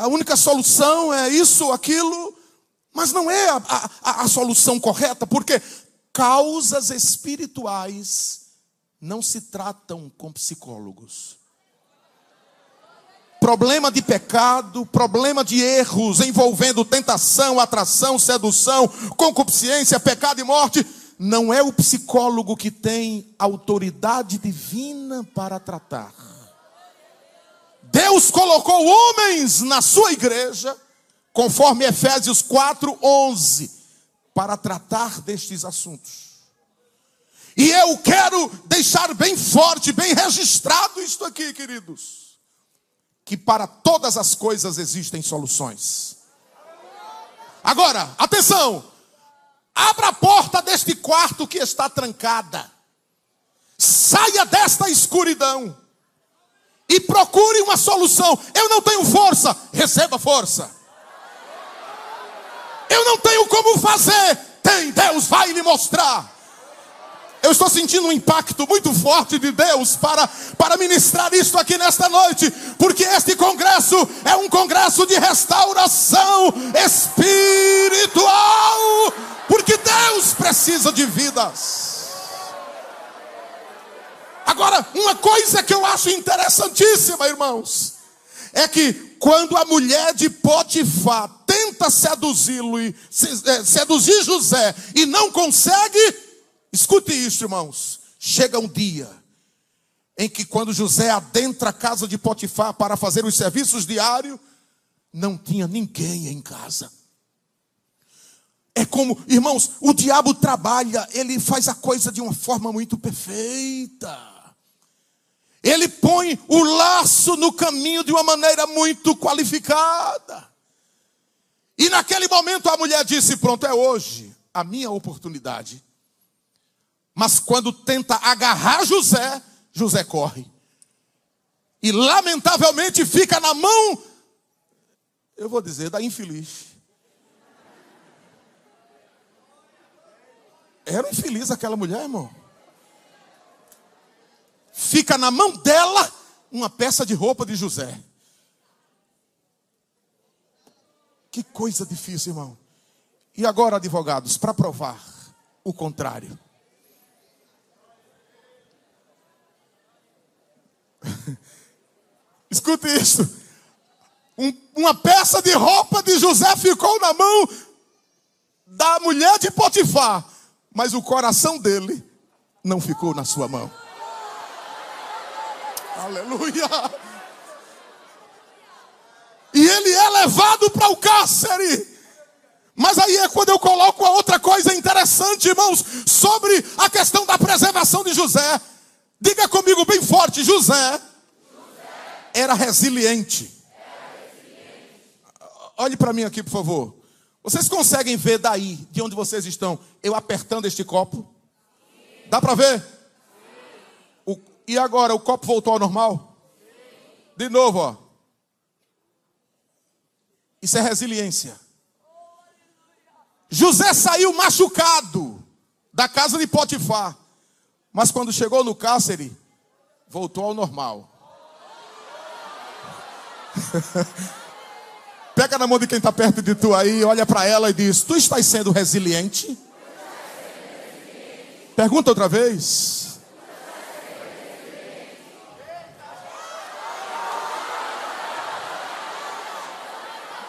a única solução é isso, aquilo, mas não é a, a, a solução correta, porque causas espirituais não se tratam com psicólogos. Problema de pecado, problema de erros envolvendo tentação, atração, sedução, concupiscência, pecado e morte, não é o psicólogo que tem autoridade divina para tratar. Deus colocou homens na sua igreja, conforme Efésios 4:11, para tratar destes assuntos. E eu quero deixar bem forte, bem registrado isto aqui, queridos, que para todas as coisas existem soluções. Agora, atenção! Abra a porta deste quarto que está trancada. saia desta escuridão e procure uma solução. Eu não tenho força, receba força. Eu não tenho como fazer, tem, Deus vai lhe mostrar. Eu estou sentindo um impacto muito forte de Deus para, para ministrar isto aqui nesta noite, porque este congresso é um congresso de restauração espiritual, porque Deus precisa de vidas. Agora, uma coisa que eu acho interessantíssima, irmãos, é que quando a mulher de Potifar tenta seduzi-lo e é, seduzir José e não consegue, escute isso, irmãos. Chega um dia em que quando José adentra a casa de Potifar para fazer os serviços diários, não tinha ninguém em casa. É como, irmãos, o diabo trabalha, ele faz a coisa de uma forma muito perfeita. Ele põe o laço no caminho de uma maneira muito qualificada. E naquele momento a mulher disse: Pronto, é hoje a minha oportunidade. Mas quando tenta agarrar José, José corre. E lamentavelmente fica na mão, eu vou dizer, da infeliz. Era infeliz aquela mulher, irmão fica na mão dela uma peça de roupa de José. Que coisa difícil, irmão. E agora, advogados, para provar o contrário. [LAUGHS] Escute isso. Um, uma peça de roupa de José ficou na mão da mulher de Potifar, mas o coração dele não ficou na sua mão. Aleluia. E ele é levado para o cárcere. Mas aí é quando eu coloco a outra coisa interessante, irmãos, sobre a questão da preservação de José. Diga comigo bem forte: José, José. Era, resiliente. era resiliente. Olhe para mim aqui, por favor. Vocês conseguem ver daí, de onde vocês estão, eu apertando este copo? Dá para ver? E agora o copo voltou ao normal? De novo, ó. Isso é resiliência. José saiu machucado da casa de Potifar, mas quando chegou no cárcere, voltou ao normal. [LAUGHS] Pega na mão de quem está perto de tu aí, olha para ela e diz: Tu estás sendo resiliente? Pergunta outra vez.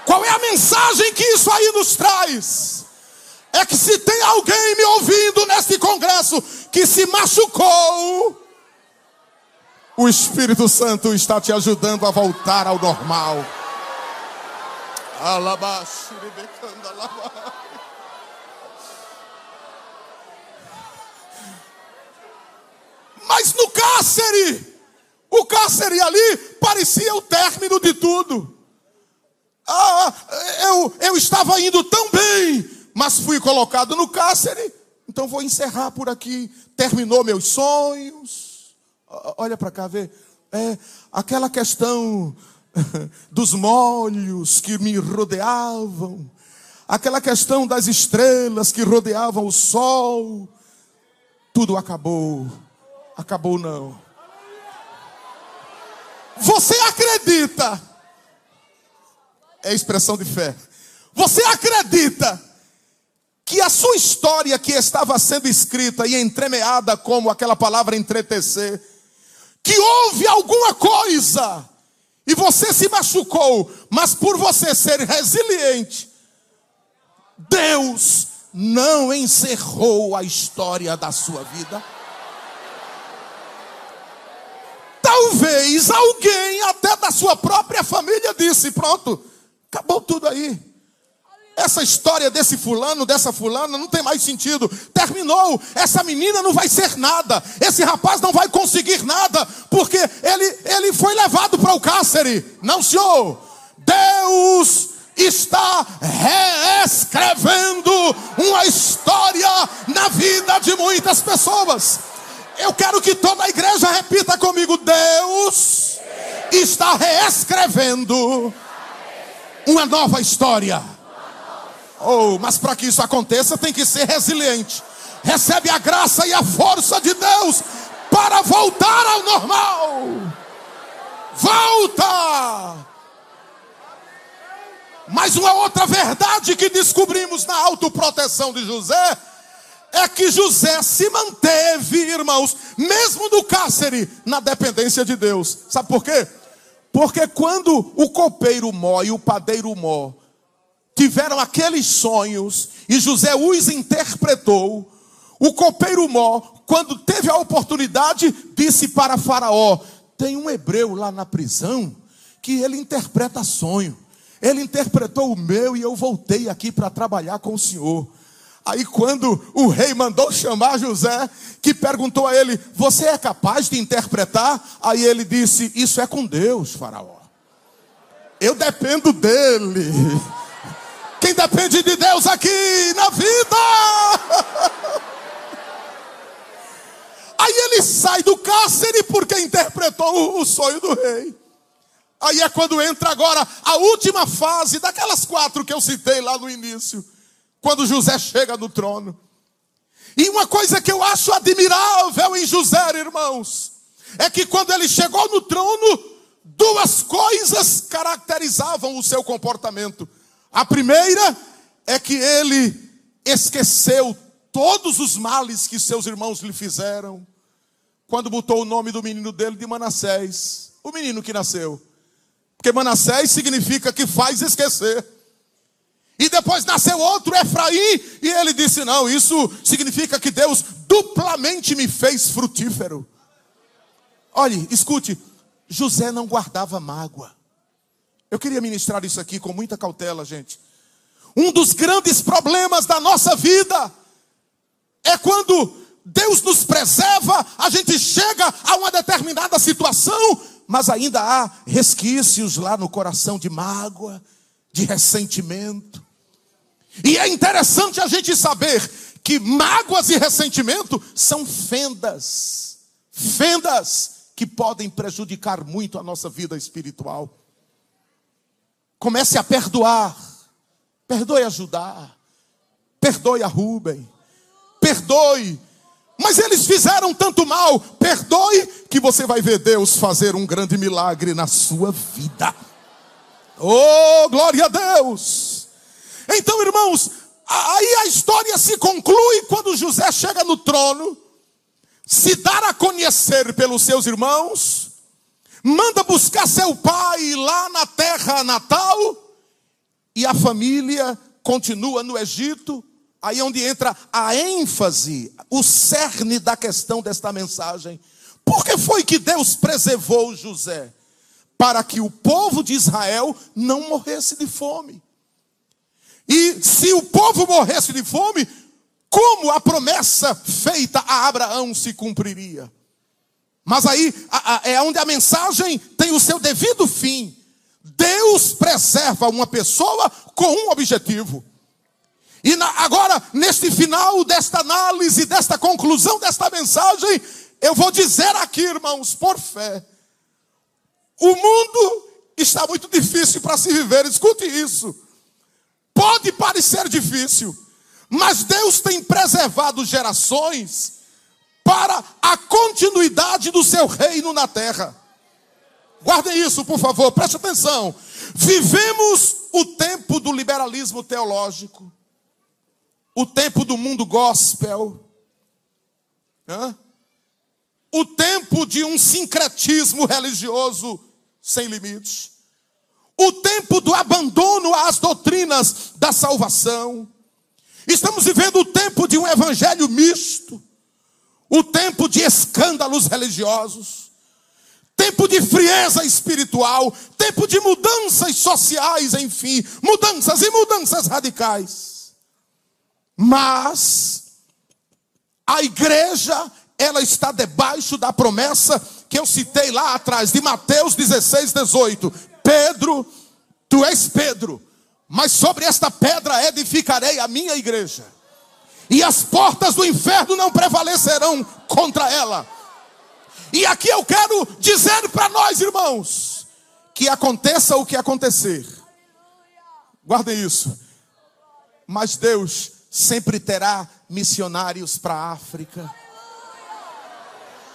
Qual é a mensagem que isso aí nos traz? É que se tem alguém me ouvindo neste congresso que se machucou, o Espírito Santo está te ajudando a voltar ao normal. Mas no cárcere, o cárcere ali parecia o término de tudo. Ah, eu, eu estava indo tão bem, mas fui colocado no cárcere, então vou encerrar por aqui. Terminou meus sonhos. Olha para cá, vê. É, aquela questão [LAUGHS] dos molhos que me rodeavam, aquela questão das estrelas que rodeavam o sol, tudo acabou. Acabou não. Você acredita é expressão de fé. Você acredita que a sua história que estava sendo escrita e entremeada como aquela palavra entretecer, que houve alguma coisa e você se machucou, mas por você ser resiliente, Deus não encerrou a história da sua vida? Talvez alguém, até da sua própria família, disse: Pronto, Acabou tudo aí. Essa história desse fulano, dessa fulana, não tem mais sentido. Terminou. Essa menina não vai ser nada. Esse rapaz não vai conseguir nada, porque ele, ele foi levado para o cárcere. Não, senhor. Deus está reescrevendo uma história na vida de muitas pessoas. Eu quero que toda a igreja repita comigo: Deus está reescrevendo uma nova história. Oh, mas para que isso aconteça, tem que ser resiliente. Recebe a graça e a força de Deus para voltar ao normal. Volta! Mas uma outra verdade que descobrimos na autoproteção de José é que José se manteve, irmãos, mesmo no cárcere, na dependência de Deus. Sabe por quê? Porque quando o copeiro Mó e o padeiro Mó tiveram aqueles sonhos e José os interpretou, o copeiro Mó, quando teve a oportunidade, disse para Faraó: Tem um hebreu lá na prisão que ele interpreta sonho. Ele interpretou o meu e eu voltei aqui para trabalhar com o senhor. Aí, quando o rei mandou chamar José, que perguntou a ele: Você é capaz de interpretar? Aí ele disse: Isso é com Deus, Faraó. Eu dependo dele. [LAUGHS] Quem depende de Deus aqui na vida? [LAUGHS] Aí ele sai do cárcere porque interpretou o sonho do rei. Aí é quando entra agora a última fase daquelas quatro que eu citei lá no início, quando José chega no trono. E uma coisa que eu acho admirável em José, irmãos, é que quando ele chegou no trono, duas coisas caracterizavam o seu comportamento. A primeira é que ele esqueceu todos os males que seus irmãos lhe fizeram, quando botou o nome do menino dele de Manassés, o menino que nasceu. Porque Manassés significa que faz esquecer. E depois nasceu outro Efraim, e ele disse: Não, isso significa que Deus duplamente me fez frutífero. Olhe, escute, José não guardava mágoa. Eu queria ministrar isso aqui com muita cautela, gente. Um dos grandes problemas da nossa vida é quando Deus nos preserva, a gente chega a uma determinada situação, mas ainda há resquícios lá no coração de mágoa, de ressentimento. E é interessante a gente saber que mágoas e ressentimento são fendas, fendas que podem prejudicar muito a nossa vida espiritual. Comece a perdoar, perdoe a Judá, perdoe a Rubem, perdoe mas eles fizeram tanto mal. Perdoe que você vai ver Deus fazer um grande milagre na sua vida. Oh, glória a Deus! Então, irmãos, aí a história se conclui quando José chega no trono, se dar a conhecer pelos seus irmãos, manda buscar seu pai lá na terra natal, e a família continua no Egito, Aí é onde entra a ênfase, o cerne da questão desta mensagem. Por que foi que Deus preservou José? Para que o povo de Israel não morresse de fome. E se o povo morresse de fome, como a promessa feita a Abraão se cumpriria? Mas aí é onde a mensagem tem o seu devido fim. Deus preserva uma pessoa com um objetivo. E na, agora, neste final desta análise, desta conclusão desta mensagem, eu vou dizer aqui, irmãos, por fé: o mundo está muito difícil para se viver, escute isso. Pode parecer difícil, mas Deus tem preservado gerações para a continuidade do seu reino na terra. Guardem isso, por favor, preste atenção. Vivemos o tempo do liberalismo teológico o tempo do mundo gospel, Hã? o tempo de um sincretismo religioso sem limites, o tempo do abandono às doutrinas da salvação. Estamos vivendo o tempo de um evangelho misto, o tempo de escândalos religiosos, tempo de frieza espiritual, tempo de mudanças sociais, enfim, mudanças e mudanças radicais. Mas a igreja, ela está debaixo da promessa que eu citei lá atrás, de Mateus 16, 18. Pedro, tu és Pedro, mas sobre esta pedra edificarei a minha igreja. e as portas do inferno não prevalecerão contra ela. E aqui eu quero dizer para nós, irmãos, que aconteça o que acontecer, guardem isso, mas Deus sempre terá missionários para a África.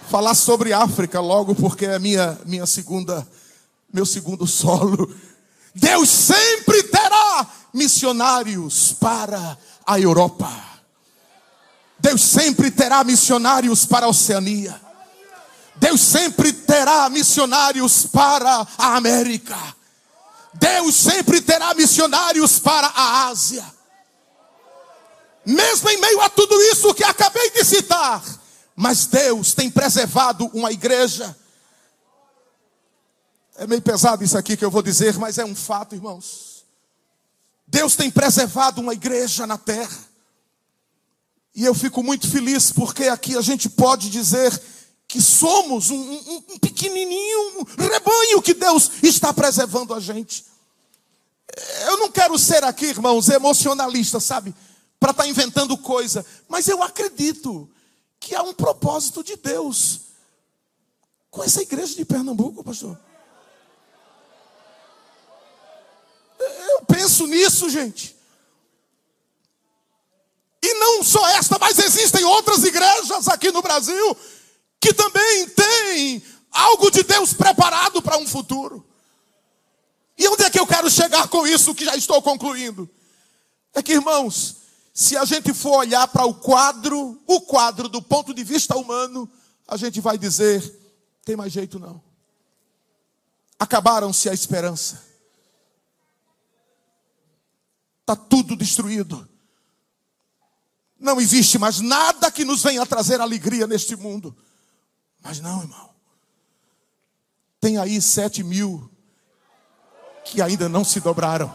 Falar sobre África logo porque é minha minha segunda meu segundo solo. Deus sempre terá missionários para a Europa. Deus sempre terá missionários para a Oceania. Deus sempre terá missionários para a América. Deus sempre terá missionários para a Ásia. Mesmo em meio a tudo isso que acabei de citar, mas Deus tem preservado uma igreja. É meio pesado isso aqui que eu vou dizer, mas é um fato, irmãos. Deus tem preservado uma igreja na terra. E eu fico muito feliz porque aqui a gente pode dizer que somos um, um, um pequenininho um rebanho que Deus está preservando a gente. Eu não quero ser aqui, irmãos, emocionalista, sabe? Para estar tá inventando coisa, mas eu acredito que há um propósito de Deus com essa igreja de Pernambuco, pastor. Eu penso nisso, gente. E não só esta, mas existem outras igrejas aqui no Brasil que também têm algo de Deus preparado para um futuro. E onde é que eu quero chegar com isso que já estou concluindo? É que, irmãos, se a gente for olhar para o quadro, o quadro do ponto de vista humano, a gente vai dizer: tem mais jeito não. Acabaram-se a esperança. Está tudo destruído. Não existe mais nada que nos venha trazer alegria neste mundo. Mas não, irmão. Tem aí sete mil que ainda não se dobraram.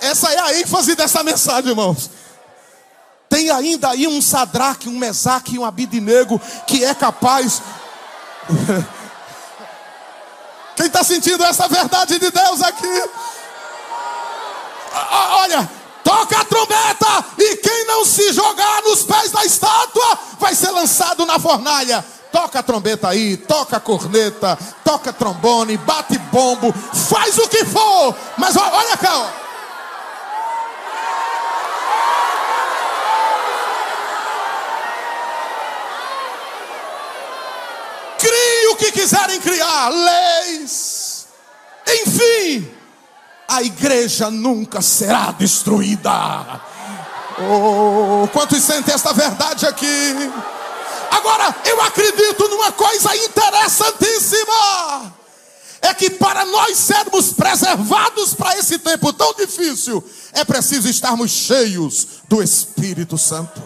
Essa é a ênfase dessa mensagem, irmãos. Tem ainda aí um Sadraque, um Mesaque e um Abidinego que é capaz. [LAUGHS] Quem está sentindo essa verdade de Deus aqui? Olha, toca a trombeta e quem não se jogar nos pés da estátua vai ser lançado na fornalha. Toca a trombeta aí, toca a corneta, toca trombone, bate bombo, faz o que for, mas olha cá, ó. Crie o que quiserem criar, leis, enfim, a igreja nunca será destruída. Oh, quantos sentem esta verdade aqui? Agora, eu acredito numa coisa interessantíssima. É que para nós sermos preservados para esse tempo tão difícil, é preciso estarmos cheios do Espírito Santo.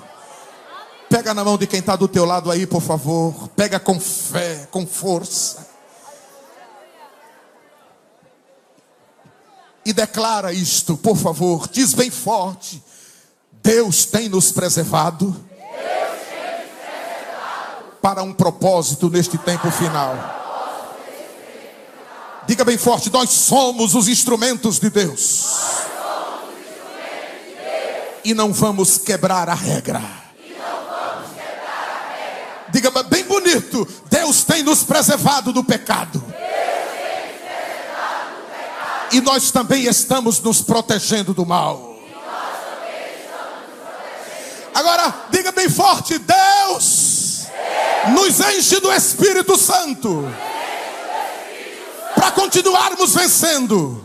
Pega na mão de quem está do teu lado aí, por favor. Pega com fé, com força. E declara isto, por favor, diz bem forte: Deus tem nos preservado, para um propósito neste tempo final. Diga bem forte: nós somos os instrumentos de Deus. E não vamos quebrar a regra. Diga bem bonito: Deus tem nos preservado do pecado e nós também estamos nos protegendo do mal. Agora, diga bem forte: Deus nos enche do Espírito Santo para continuarmos vencendo.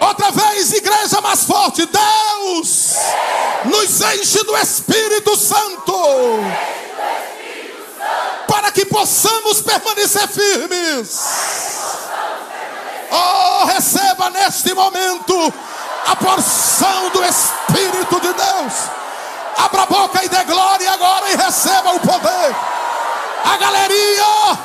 Outra vez, igreja mais forte: Deus nos enche do Espírito Santo para que possamos permanecer firmes. Oh, receba neste momento a porção do Espírito de Deus. Abra a boca e dê glória agora e receba o poder. A galeria.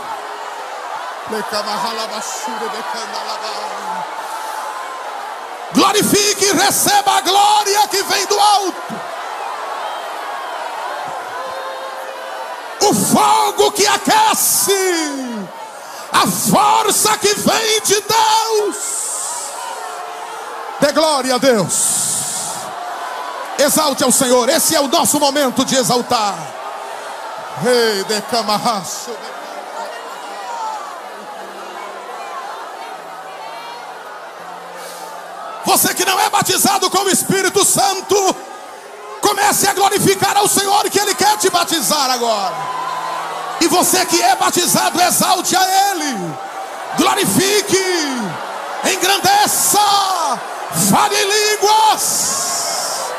Glorifique e receba a glória que vem do alto. O fogo que aquece a força que vem de Deus. Dê glória a Deus. Exalte ao Senhor, esse é o nosso momento de exaltar. Rei de Camarraço. Você que não é batizado com o Espírito Santo, comece a glorificar ao Senhor que Ele quer te batizar agora. E você que é batizado, exalte a Ele, glorifique, engrandeça, fale em línguas,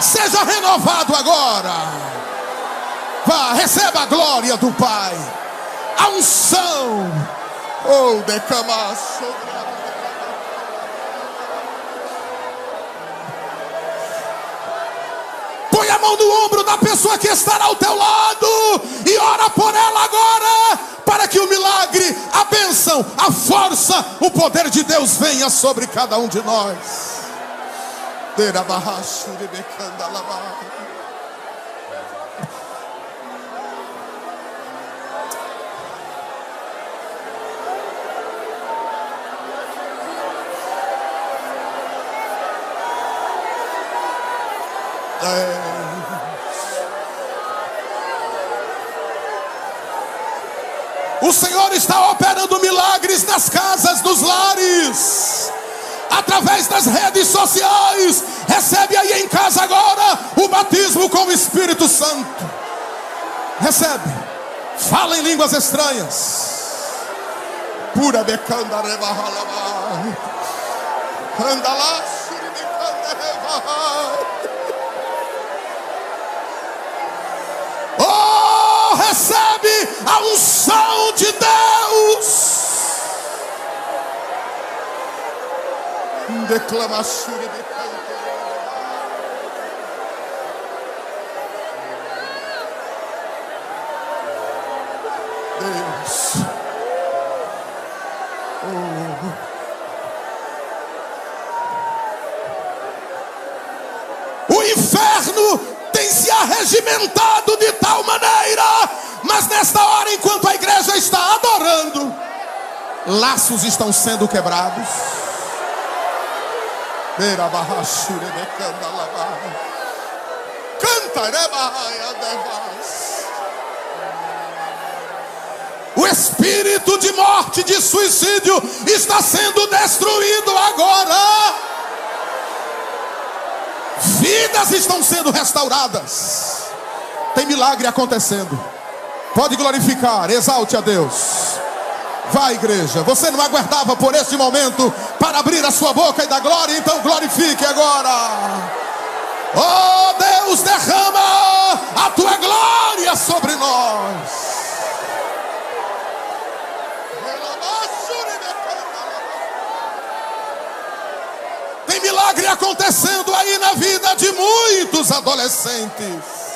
seja renovado agora. Vá, receba a glória do Pai, a unção, oh, decamaço. Põe a mão no ombro da pessoa que estará ao teu lado e ora por ela agora, para que o milagre, a bênção, a força, o poder de Deus venha sobre cada um de nós. O Senhor está operando milagres nas casas, nos lares, através das redes sociais. Recebe aí em casa agora o batismo com o Espírito Santo. Recebe, fala em línguas estranhas. Pura becanda rebahalaba. Anda lá, recebe a unção de Deus. Declamação de Deus. Se arregimentado de tal maneira, mas nesta hora, enquanto a igreja está adorando, laços estão sendo quebrados. Canta, o espírito de morte, de suicídio está sendo destruído agora. Vidas estão sendo restauradas. Tem milagre acontecendo. Pode glorificar, exalte a Deus. Vai, igreja. Você não aguardava por este momento para abrir a sua boca e dar glória, então glorifique agora. Oh Deus, derrama a tua glória sobre nós. Tem milagre acontecendo aí na vida de muitos adolescentes.